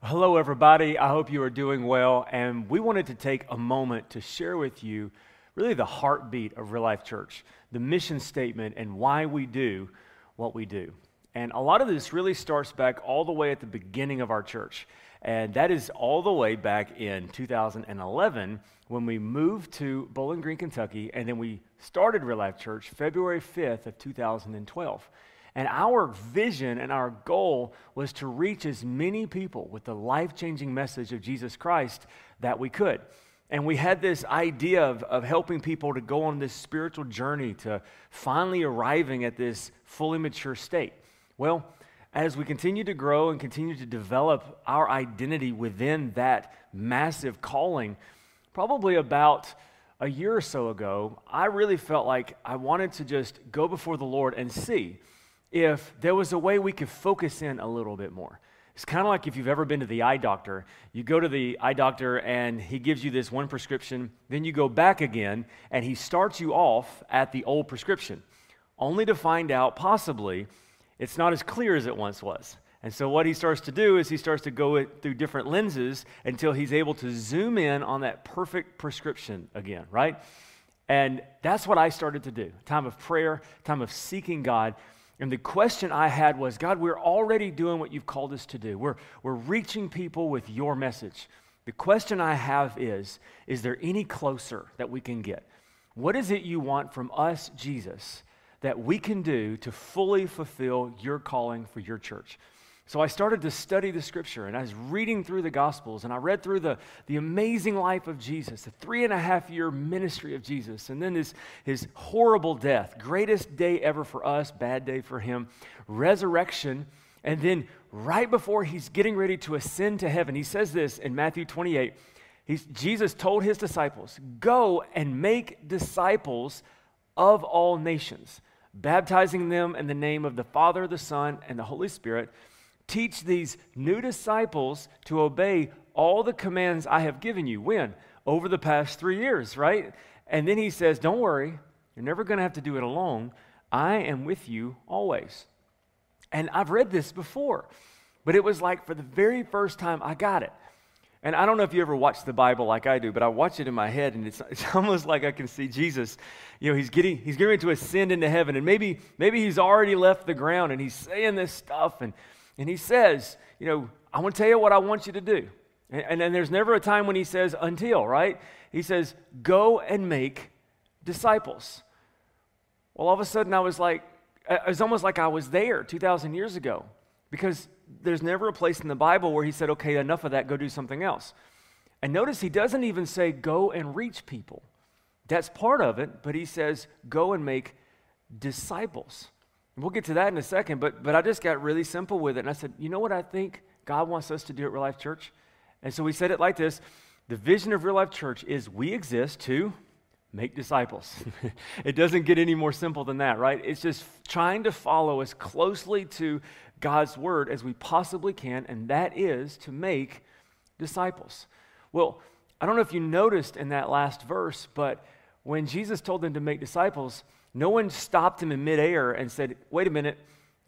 Hello, everybody. I hope you are doing well. And we wanted to take a moment to share with you really the heartbeat of Real Life Church, the mission statement, and why we do what we do. And a lot of this really starts back all the way at the beginning of our church. And that is all the way back in 2011 when we moved to Bowling Green, Kentucky, and then we started Real Life Church February 5th of 2012. And our vision and our goal was to reach as many people with the life changing message of Jesus Christ that we could. And we had this idea of, of helping people to go on this spiritual journey to finally arriving at this fully mature state. Well, as we continue to grow and continue to develop our identity within that massive calling, probably about a year or so ago, I really felt like I wanted to just go before the Lord and see if there was a way we could focus in a little bit more. It's kind of like if you've ever been to the eye doctor. You go to the eye doctor and he gives you this one prescription, then you go back again and he starts you off at the old prescription, only to find out possibly it's not as clear as it once was. And so, what he starts to do is he starts to go through different lenses until he's able to zoom in on that perfect prescription again, right? And that's what I started to do time of prayer, time of seeking God. And the question I had was God, we're already doing what you've called us to do. We're, we're reaching people with your message. The question I have is Is there any closer that we can get? What is it you want from us, Jesus, that we can do to fully fulfill your calling for your church? So I started to study the scripture and I was reading through the gospels and I read through the, the amazing life of Jesus, the three and a half year ministry of Jesus, and then his, his horrible death, greatest day ever for us, bad day for him, resurrection, and then right before he's getting ready to ascend to heaven, he says this in Matthew 28. He's, Jesus told his disciples, Go and make disciples of all nations, baptizing them in the name of the Father, the Son, and the Holy Spirit teach these new disciples to obey all the commands I have given you. When? Over the past three years, right? And then he says, Don't worry, you're never going to have to do it alone. I am with you always. And I've read this before, but it was like for the very first time I got it. And I don't know if you ever watch the Bible like I do, but I watch it in my head, and it's, it's almost like I can see Jesus. You know, he's getting he's getting ready to ascend into heaven, and maybe maybe he's already left the ground, and he's saying this stuff, and and he says, you know, I want to tell you what I want you to do. And, and then there's never a time when he says until, right? He says, go and make disciples. Well, all of a sudden I was like, uh, it was almost like I was there 2,000 years ago because there's never a place in the Bible where he said, okay, enough of that, go do something else. And notice he doesn't even say, go and reach people. That's part of it, but he says, go and make disciples. We'll get to that in a second, but, but I just got really simple with it. And I said, you know what I think God wants us to do at Real Life Church? And so we said it like this The vision of Real Life Church is we exist to make disciples. it doesn't get any more simple than that, right? It's just trying to follow as closely to God's word as we possibly can, and that is to make disciples. Well, I don't know if you noticed in that last verse, but when Jesus told them to make disciples, no one stopped him in midair and said, Wait a minute,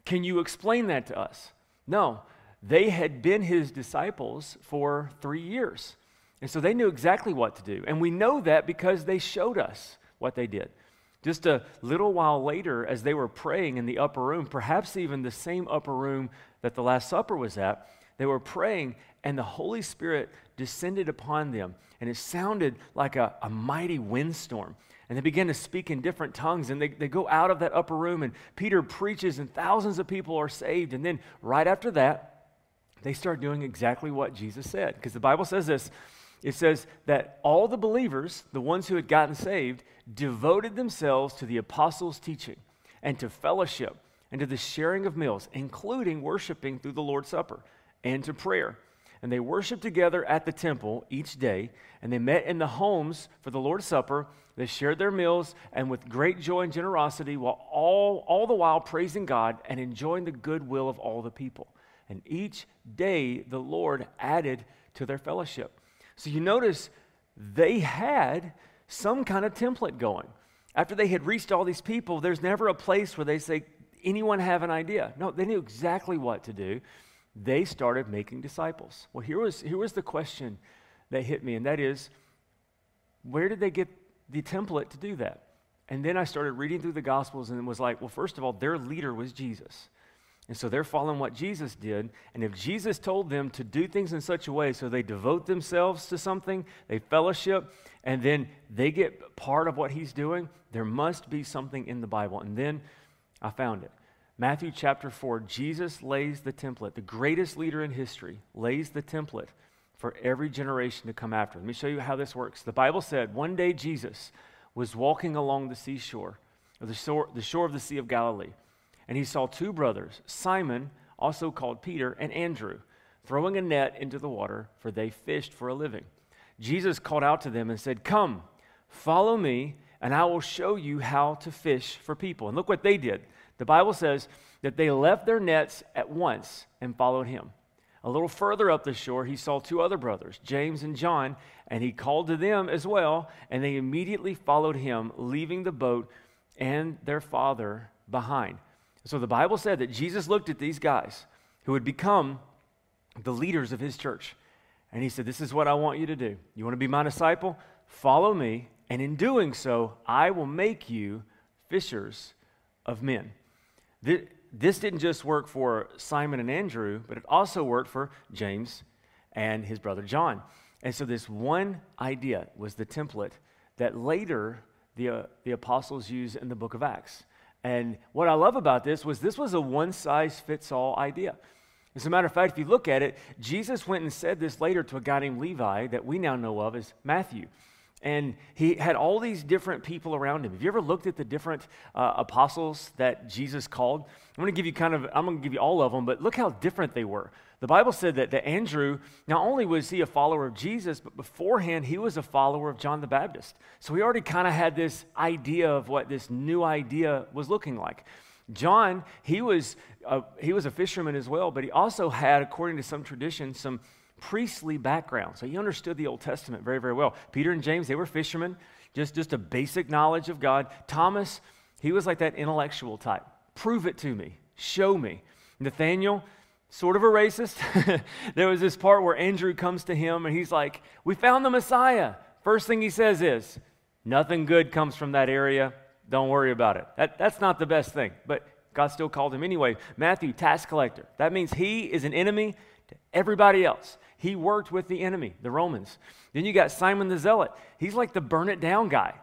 can you explain that to us? No, they had been his disciples for three years. And so they knew exactly what to do. And we know that because they showed us what they did. Just a little while later, as they were praying in the upper room, perhaps even the same upper room that the Last Supper was at, they were praying, and the Holy Spirit descended upon them. And it sounded like a, a mighty windstorm. And they begin to speak in different tongues and they, they go out of that upper room and peter preaches and thousands of people are saved. And then right after that they start doing exactly what jesus said. Because the bible says this it says that all the believers the ones who had gotten saved devoted themselves to the apostles teaching and to fellowship and to the sharing of meals including worshiping through the lord's supper and to prayer and they worshiped together at the temple each day, and they met in the homes for the Lord's Supper. They shared their meals, and with great joy and generosity, while all, all the while praising God and enjoying the goodwill of all the people. And each day the Lord added to their fellowship. So you notice they had some kind of template going. After they had reached all these people, there's never a place where they say, anyone have an idea? No, they knew exactly what to do. They started making disciples. Well, here was, here was the question that hit me, and that is where did they get the template to do that? And then I started reading through the Gospels and was like, well, first of all, their leader was Jesus. And so they're following what Jesus did. And if Jesus told them to do things in such a way so they devote themselves to something, they fellowship, and then they get part of what he's doing, there must be something in the Bible. And then I found it. Matthew chapter 4, Jesus lays the template. The greatest leader in history lays the template for every generation to come after. Let me show you how this works. The Bible said one day Jesus was walking along the seashore, or the shore, the shore of the Sea of Galilee, and he saw two brothers, Simon, also called Peter, and Andrew, throwing a net into the water, for they fished for a living. Jesus called out to them and said, Come, follow me, and I will show you how to fish for people. And look what they did. The Bible says that they left their nets at once and followed him. A little further up the shore, he saw two other brothers, James and John, and he called to them as well, and they immediately followed him, leaving the boat and their father behind. So the Bible said that Jesus looked at these guys who had become the leaders of his church, and he said, This is what I want you to do. You want to be my disciple? Follow me, and in doing so, I will make you fishers of men. This didn't just work for Simon and Andrew, but it also worked for James and his brother John. And so, this one idea was the template that later the, uh, the apostles used in the book of Acts. And what I love about this was this was a one size fits all idea. As a matter of fact, if you look at it, Jesus went and said this later to a guy named Levi that we now know of as Matthew. And he had all these different people around him. Have you ever looked at the different uh, apostles that Jesus called? I'm going to give you kind of, I'm going to give you all of them, but look how different they were. The Bible said that, that Andrew, not only was he a follower of Jesus, but beforehand he was a follower of John the Baptist. So he already kind of had this idea of what this new idea was looking like. John, he was, a, he was a fisherman as well, but he also had, according to some tradition, some priestly background. So he understood the Old Testament very, very well. Peter and James, they were fishermen, just, just a basic knowledge of God. Thomas, he was like that intellectual type. Prove it to me, show me. Nathaniel, sort of a racist. there was this part where Andrew comes to him and he's like, We found the Messiah. First thing he says is, Nothing good comes from that area. Don't worry about it. That, that's not the best thing, but God still called him anyway. Matthew, tax collector. That means he is an enemy to everybody else. He worked with the enemy, the Romans. Then you got Simon the Zealot. He's like the burn it down guy.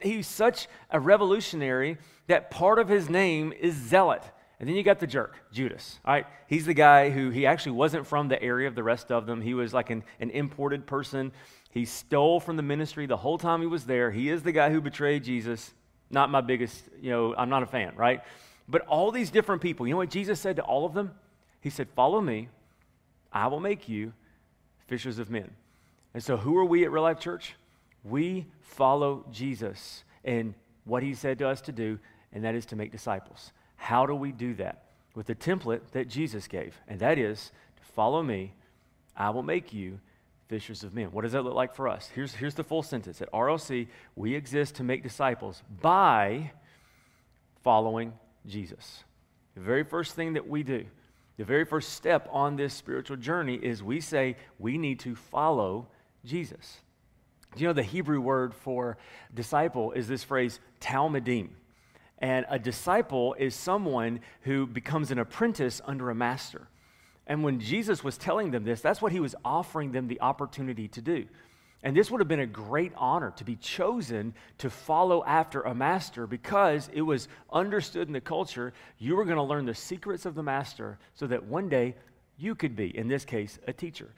He's such a revolutionary that part of his name is Zealot. And then you got the jerk, Judas. All right, he's the guy who he actually wasn't from the area of the rest of them. He was like an, an imported person. He stole from the ministry the whole time he was there. He is the guy who betrayed Jesus. Not my biggest, you know, I'm not a fan, right? But all these different people, you know what Jesus said to all of them? He said, Follow me, I will make you fishers of men. And so, who are we at Real Life Church? We follow Jesus and what he said to us to do, and that is to make disciples. How do we do that? With the template that Jesus gave, and that is to follow me, I will make you fishers of men. What does that look like for us? Here's, here's the full sentence. At RLC, we exist to make disciples by following Jesus. The very first thing that we do the very first step on this spiritual journey is we say we need to follow Jesus. Do you know the Hebrew word for disciple is this phrase, talmidim. And a disciple is someone who becomes an apprentice under a master. And when Jesus was telling them this, that's what he was offering them the opportunity to do. And this would have been a great honor to be chosen to follow after a master because it was understood in the culture you were going to learn the secrets of the master so that one day you could be, in this case, a teacher.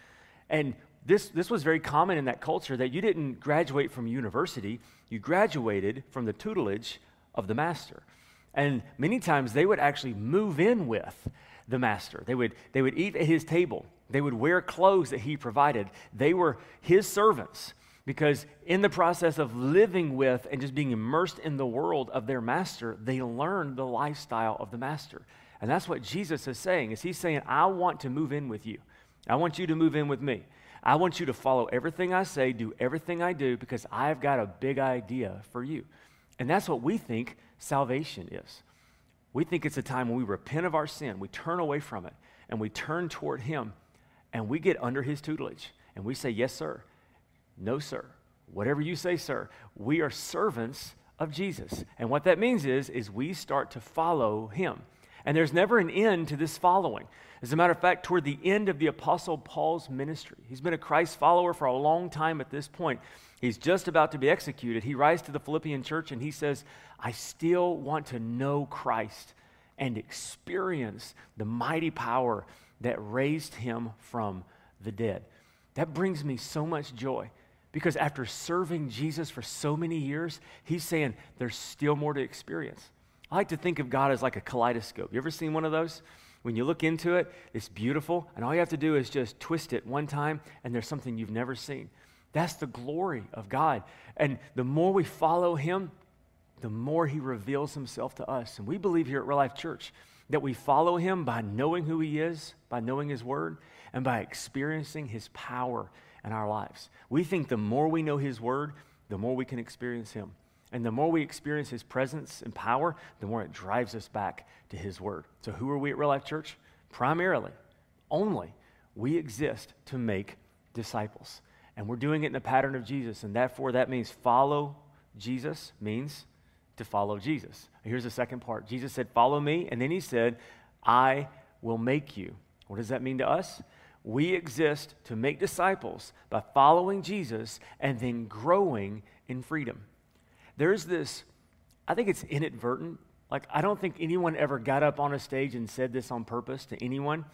And this, this was very common in that culture that you didn't graduate from university, you graduated from the tutelage of the master. And many times they would actually move in with the master. They would, they would eat at his table. They would wear clothes that he provided. They were his servants because, in the process of living with and just being immersed in the world of their master, they learned the lifestyle of the master. And that's what Jesus is saying. Is he's saying, I want to move in with you. I want you to move in with me. I want you to follow everything I say, do everything I do, because I've got a big idea for you. And that's what we think salvation is. We think it's a time when we repent of our sin, we turn away from it, and we turn toward Him and we get under His tutelage and we say, Yes, sir. No, sir. Whatever you say, sir. We are servants of Jesus. And what that means is, is we start to follow Him. And there's never an end to this following. As a matter of fact, toward the end of the Apostle Paul's ministry, he's been a Christ follower for a long time at this point. He's just about to be executed. He writes to the Philippian church and he says, I still want to know Christ and experience the mighty power that raised him from the dead. That brings me so much joy because after serving Jesus for so many years, he's saying there's still more to experience. I like to think of God as like a kaleidoscope. You ever seen one of those? When you look into it, it's beautiful, and all you have to do is just twist it one time, and there's something you've never seen. That's the glory of God. And the more we follow Him, the more He reveals Himself to us. And we believe here at Real Life Church that we follow Him by knowing who He is, by knowing His Word, and by experiencing His power in our lives. We think the more we know His Word, the more we can experience Him. And the more we experience His presence and power, the more it drives us back to His Word. So, who are we at Real Life Church? Primarily, only, we exist to make disciples. And we're doing it in the pattern of Jesus. And therefore, that means follow Jesus means to follow Jesus. Here's the second part Jesus said, Follow me. And then he said, I will make you. What does that mean to us? We exist to make disciples by following Jesus and then growing in freedom. There's this, I think it's inadvertent. Like, I don't think anyone ever got up on a stage and said this on purpose to anyone,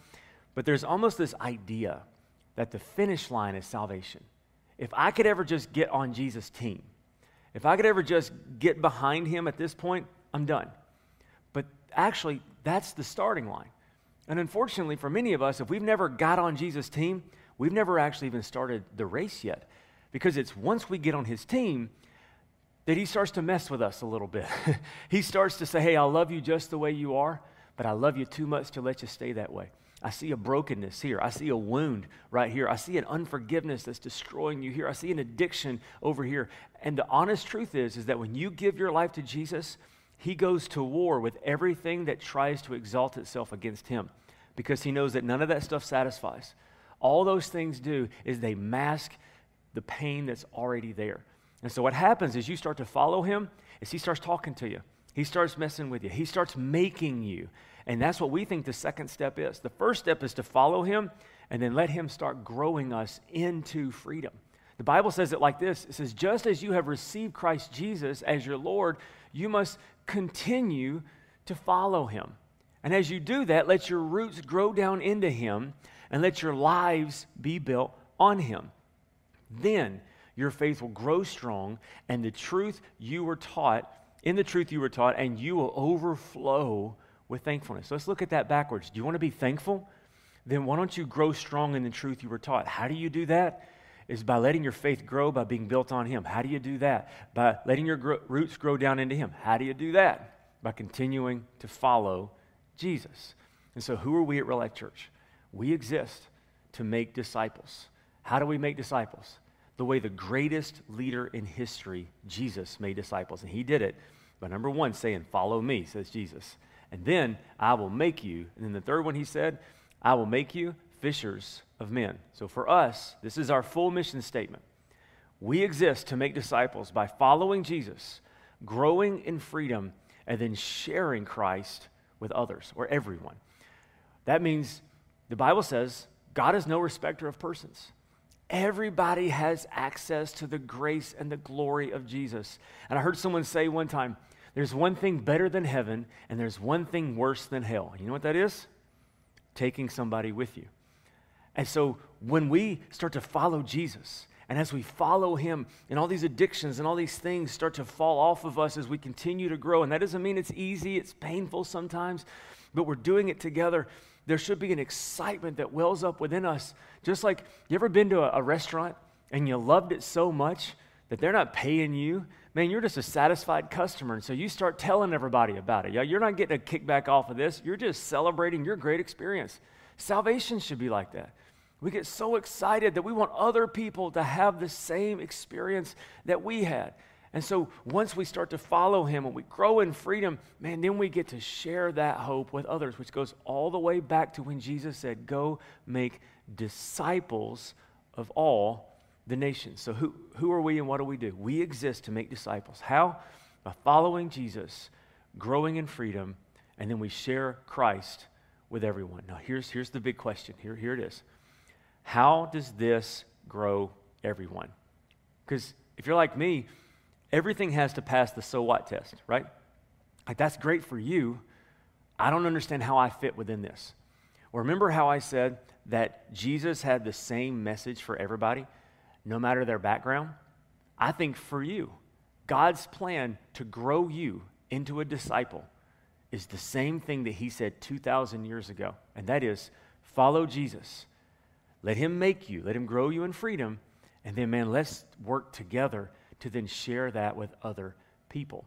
but there's almost this idea that the finish line is salvation. If I could ever just get on Jesus' team, if I could ever just get behind him at this point, I'm done. But actually, that's the starting line. And unfortunately, for many of us, if we've never got on Jesus' team, we've never actually even started the race yet. Because it's once we get on his team that he starts to mess with us a little bit. he starts to say, Hey, I love you just the way you are, but I love you too much to let you stay that way. I see a brokenness here. I see a wound right here. I see an unforgiveness that's destroying you here. I see an addiction over here. And the honest truth is is that when you give your life to Jesus, he goes to war with everything that tries to exalt itself against him because he knows that none of that stuff satisfies. All those things do is they mask the pain that's already there. And so what happens is you start to follow him is he starts talking to you. He starts messing with you. He starts making you. And that's what we think the second step is. The first step is to follow him and then let him start growing us into freedom. The Bible says it like this it says, Just as you have received Christ Jesus as your Lord, you must continue to follow him. And as you do that, let your roots grow down into him and let your lives be built on him. Then your faith will grow strong, and the truth you were taught, in the truth you were taught, and you will overflow with thankfulness. Let's look at that backwards. Do you want to be thankful? Then why don't you grow strong in the truth you were taught? How do you do that? Is by letting your faith grow by being built on Him. How do you do that? By letting your gro- roots grow down into Him. How do you do that? By continuing to follow Jesus. And so, who are we at Real Church? We exist to make disciples. How do we make disciples? The way the greatest leader in history, Jesus, made disciples. And He did it by number one, saying, Follow me, says Jesus. And then I will make you. And then the third one he said, I will make you fishers of men. So for us, this is our full mission statement. We exist to make disciples by following Jesus, growing in freedom, and then sharing Christ with others or everyone. That means the Bible says God is no respecter of persons. Everybody has access to the grace and the glory of Jesus. And I heard someone say one time, there's one thing better than heaven, and there's one thing worse than hell. You know what that is? Taking somebody with you. And so when we start to follow Jesus, and as we follow him, and all these addictions and all these things start to fall off of us as we continue to grow, and that doesn't mean it's easy, it's painful sometimes, but we're doing it together. There should be an excitement that wells up within us. Just like you ever been to a, a restaurant and you loved it so much that they're not paying you man, you're just a satisfied customer. And so you start telling everybody about it. You're not getting a kickback off of this, you're just celebrating your great experience. Salvation should be like that. We get so excited that we want other people to have the same experience that we had. And so once we start to follow him and we grow in freedom, man, then we get to share that hope with others, which goes all the way back to when Jesus said, Go make disciples of all the nations. So who, who are we and what do we do? We exist to make disciples. How? By following Jesus, growing in freedom, and then we share Christ with everyone. Now, here's, here's the big question. Here, here it is. How does this grow everyone? Because if you're like me, everything has to pass the so what test, right? Like, that's great for you. I don't understand how I fit within this. Remember how I said that Jesus had the same message for everybody, no matter their background? I think for you, God's plan to grow you into a disciple is the same thing that He said 2,000 years ago, and that is follow Jesus. Let Him make you, let Him grow you in freedom, and then, man, let's work together to then share that with other people.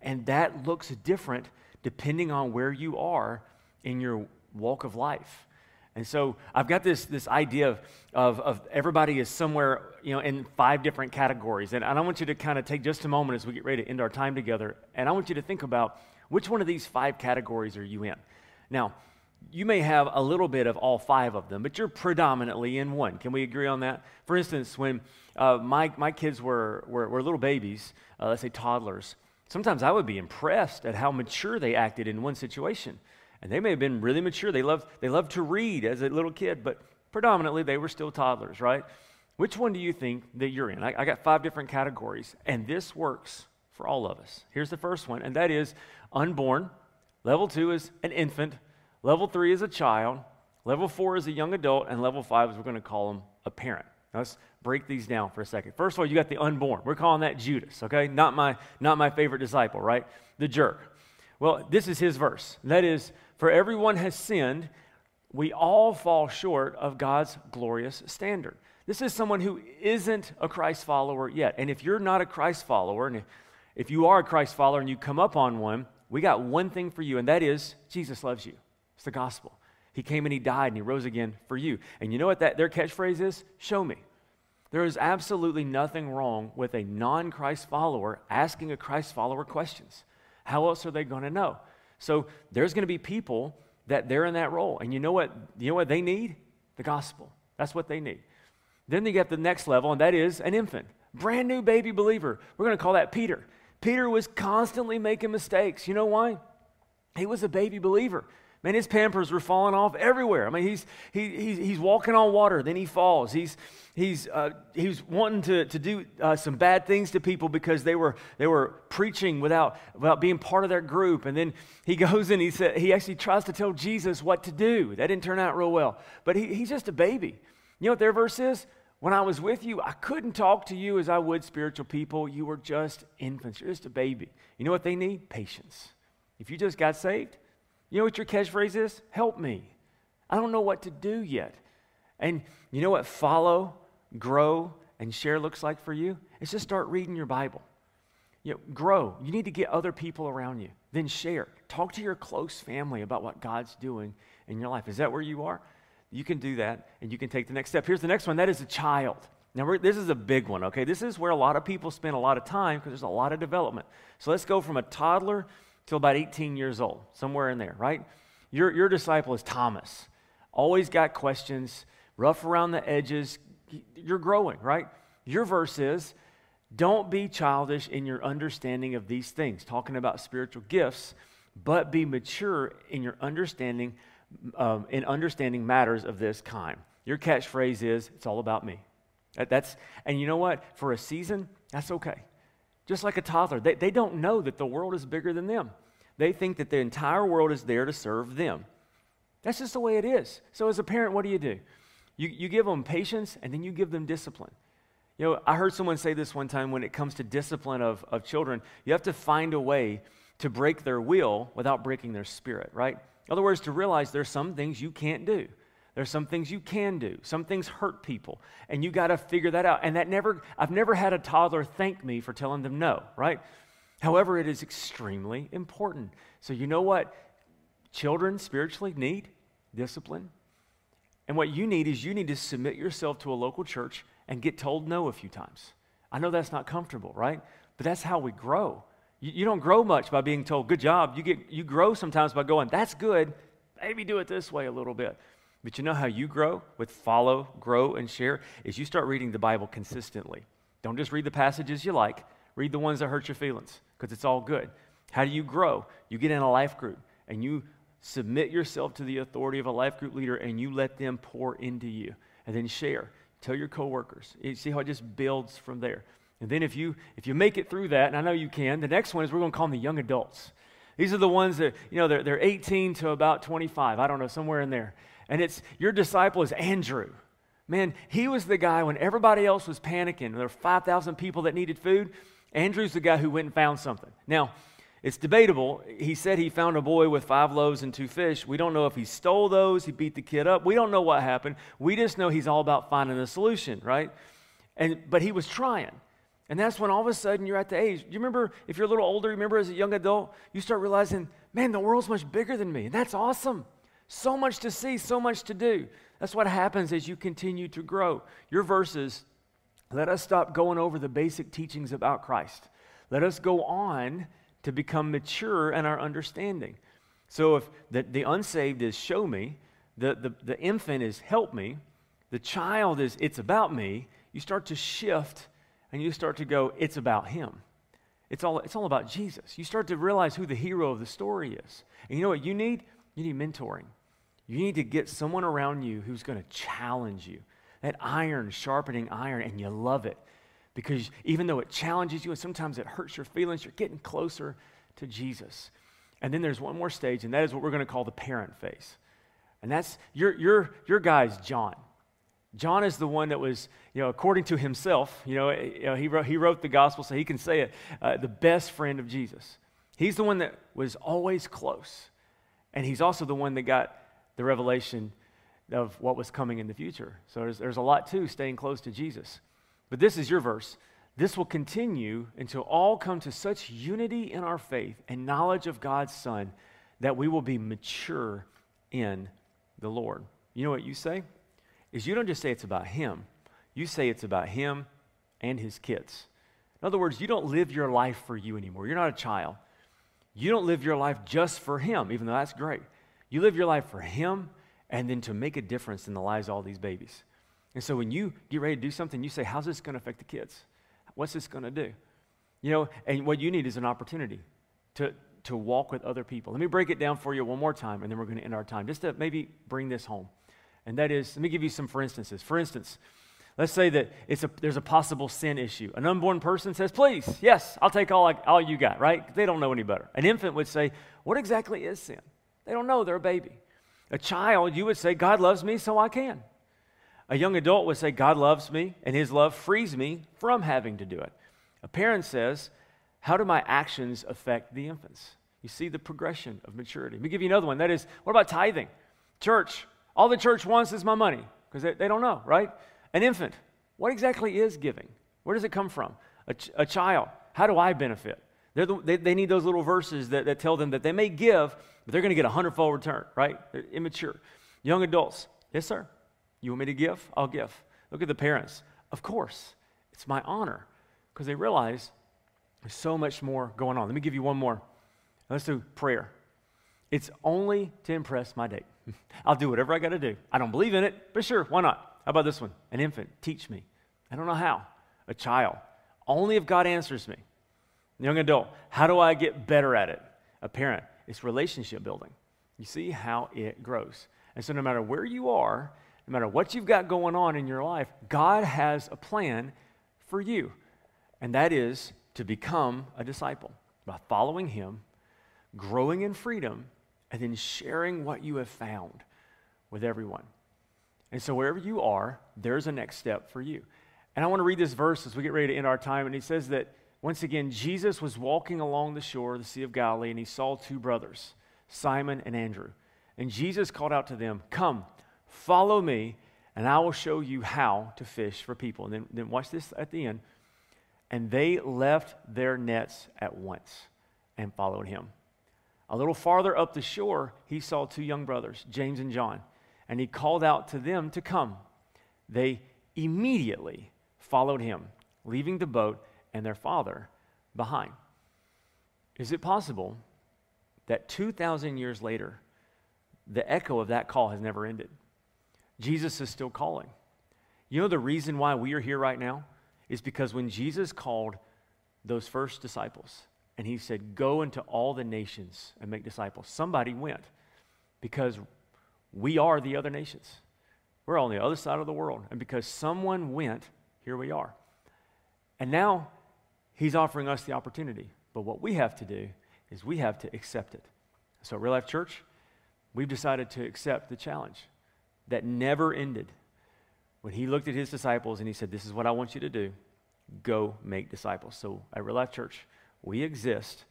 And that looks different depending on where you are in your walk of life. And so I've got this, this idea of, of, of, everybody is somewhere, you know, in five different categories. And, and I want you to kind of take just a moment as we get ready to end our time together. And I want you to think about which one of these five categories are you in? Now, you may have a little bit of all five of them, but you're predominantly in one. Can we agree on that? For instance, when uh, my, my kids were, were, were little babies, uh, let's say toddlers, sometimes I would be impressed at how mature they acted in one situation. And they may have been really mature. They loved, they loved to read as a little kid, but predominantly they were still toddlers, right? Which one do you think that you're in? I, I got five different categories, and this works for all of us. Here's the first one, and that is unborn. Level two is an infant. Level three is a child. Level four is a young adult. And level five is we're going to call them a parent. Now let's break these down for a second. First of all, you got the unborn. We're calling that Judas, okay? Not my, not my favorite disciple, right? The jerk. Well, this is his verse. That is, for everyone has sinned, we all fall short of God's glorious standard. This is someone who isn't a Christ follower yet. And if you're not a Christ follower, and if you are a Christ follower and you come up on one, we got one thing for you, and that is Jesus loves you. It's the gospel. He came and he died and he rose again for you. And you know what that their catchphrase is? Show me. There is absolutely nothing wrong with a non-Christ follower asking a Christ follower questions. How else are they going to know? So there's going to be people that they're in that role. And you know what? You know what they need? The gospel. That's what they need. Then they get the next level, and that is an infant. Brand new baby believer. We're going to call that Peter. Peter was constantly making mistakes. You know why? He was a baby believer. Man, his pampers were falling off everywhere. I mean, he's, he, he's, he's walking on water, then he falls. He's, he's, uh, he's wanting to, to do uh, some bad things to people because they were, they were preaching without, without being part of their group. And then he goes and he, said, he actually tries to tell Jesus what to do. That didn't turn out real well. But he, he's just a baby. You know what their verse is? When I was with you, I couldn't talk to you as I would spiritual people. You were just infants. You're just a baby. You know what they need? Patience. If you just got saved, you know what your catchphrase is? Help me. I don't know what to do yet. And you know what follow, grow, and share looks like for you? It's just start reading your Bible. You know, grow. You need to get other people around you. Then share. Talk to your close family about what God's doing in your life. Is that where you are? you can do that and you can take the next step. Here's the next one that is a child. Now, this is a big one, okay? This is where a lot of people spend a lot of time because there's a lot of development. So let's go from a toddler till about 18 years old, somewhere in there, right? Your, your disciple is Thomas. Always got questions, rough around the edges. You're growing, right? Your verse is, don't be childish in your understanding of these things, talking about spiritual gifts, but be mature in your understanding um, in understanding matters of this kind. Your catchphrase is, it's all about me. That, that's, and you know what? For a season, that's okay. Just like a toddler, they, they don't know that the world is bigger than them. They think that the entire world is there to serve them. That's just the way it is. So, as a parent, what do you do? You, you give them patience and then you give them discipline. You know, I heard someone say this one time when it comes to discipline of, of children, you have to find a way to break their will without breaking their spirit, right? In other words, to realize there's some things you can't do. There's some things you can do. Some things hurt people, and you got to figure that out. And that never, I've never had a toddler thank me for telling them no, right? However, it is extremely important. So, you know what children spiritually need? Discipline. And what you need is you need to submit yourself to a local church and get told no a few times. I know that's not comfortable, right? But that's how we grow. You, you don't grow much by being told, good job. You, get, you grow sometimes by going, that's good. Maybe do it this way a little bit. But you know how you grow with follow, grow, and share? Is you start reading the Bible consistently. Don't just read the passages you like, read the ones that hurt your feelings because it's all good. How do you grow? You get in a life group and you submit yourself to the authority of a life group leader and you let them pour into you and then share. Tell your coworkers. You see how it just builds from there. And then if you if you make it through that, and I know you can, the next one is we're going to call them the young adults. These are the ones that, you know, they're, they're 18 to about 25. I don't know, somewhere in there. And it's your disciple is Andrew. Man, he was the guy when everybody else was panicking. There were 5,000 people that needed food. Andrew's the guy who went and found something. Now, it's debatable. He said he found a boy with five loaves and two fish. We don't know if he stole those, he beat the kid up. We don't know what happened. We just know he's all about finding a solution, right? And, but he was trying. And that's when all of a sudden you're at the age. You remember, if you're a little older, remember as a young adult, you start realizing, man, the world's much bigger than me. And that's awesome. So much to see, so much to do. That's what happens as you continue to grow. Your verses, let us stop going over the basic teachings about Christ. Let us go on to become mature in our understanding. So if the, the unsaved is show me, the, the, the infant is help me, the child is it's about me, you start to shift and you start to go, it's about him. It's all, it's all about Jesus. You start to realize who the hero of the story is. And you know what you need? You need mentoring. You need to get someone around you who's going to challenge you. That iron sharpening iron, and you love it because even though it challenges you and sometimes it hurts your feelings, you're getting closer to Jesus. And then there's one more stage, and that is what we're going to call the parent phase. And that's your, your, your guy's John. John is the one that was, you know, according to himself, you know, you know he, wrote, he wrote the gospel so he can say it, uh, the best friend of Jesus. He's the one that was always close. And he's also the one that got the revelation of what was coming in the future. So there's, there's a lot to staying close to Jesus. But this is your verse. This will continue until all come to such unity in our faith and knowledge of God's Son that we will be mature in the Lord. You know what you say? Is you don't just say it's about Him, you say it's about Him and His kids. In other words, you don't live your life for you anymore. You're not a child. You don't live your life just for Him, even though that's great. You live your life for Him and then to make a difference in the lives of all these babies. And so when you get ready to do something, you say, How's this going to affect the kids? What's this going to do? You know, and what you need is an opportunity to, to walk with other people. Let me break it down for you one more time, and then we're going to end our time, just to maybe bring this home. And that is, let me give you some for instances. For instance, let's say that it's a, there's a possible sin issue. An unborn person says, Please, yes, I'll take all, I, all you got, right? They don't know any better. An infant would say, What exactly is sin? They don't know, they're a baby. A child, you would say, God loves me, so I can. A young adult would say, God loves me, and his love frees me from having to do it. A parent says, How do my actions affect the infants? You see the progression of maturity. Let me give you another one. That is, what about tithing? Church, all the church wants is my money because they, they, don't know, right? An infant, what exactly is giving? Where does it come from? A, ch- a child, how do I benefit? The, they, they need those little verses that, that tell them that they may give, but they're going to get a hundredfold return, right? They're immature. Young adults, yes, sir. You want me to give? I'll give. Look at the parents. Of course, it's my honor because they realize there's so much more going on. Let me give you one more. Let's do prayer. It's only to impress my date. I'll do whatever I got to do. I don't believe in it, but sure, why not? How about this one? An infant, teach me. I don't know how. A child, only if God answers me. Young adult, how do I get better at it? A parent, it's relationship building. You see how it grows. And so, no matter where you are, no matter what you've got going on in your life, God has a plan for you. And that is to become a disciple by following Him, growing in freedom, and then sharing what you have found with everyone. And so, wherever you are, there's a next step for you. And I want to read this verse as we get ready to end our time. And he says that once again, Jesus was walking along the shore of the Sea of Galilee, and he saw two brothers, Simon and Andrew. And Jesus called out to them, Come, Follow me, and I will show you how to fish for people. And then, then watch this at the end. And they left their nets at once and followed him. A little farther up the shore, he saw two young brothers, James and John, and he called out to them to come. They immediately followed him, leaving the boat and their father behind. Is it possible that 2,000 years later, the echo of that call has never ended? Jesus is still calling. You know the reason why we are here right now is because when Jesus called those first disciples and he said, Go into all the nations and make disciples, somebody went because we are the other nations. We're on the other side of the world. And because someone went, here we are. And now he's offering us the opportunity. But what we have to do is we have to accept it. So, Real Life Church, we've decided to accept the challenge that never ended when he looked at his disciples and he said, This is what I want you to do go make disciples. So at Real Life Church, we exist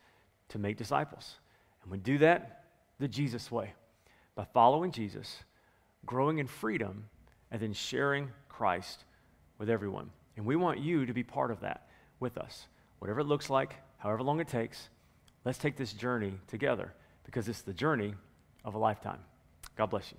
to make disciples. And we do that the Jesus way by following Jesus, growing in freedom, and then sharing Christ with everyone. And we want you to be part of that with us. Whatever it looks like, however long it takes, let's take this journey together because it's the journey of a lifetime. God bless you.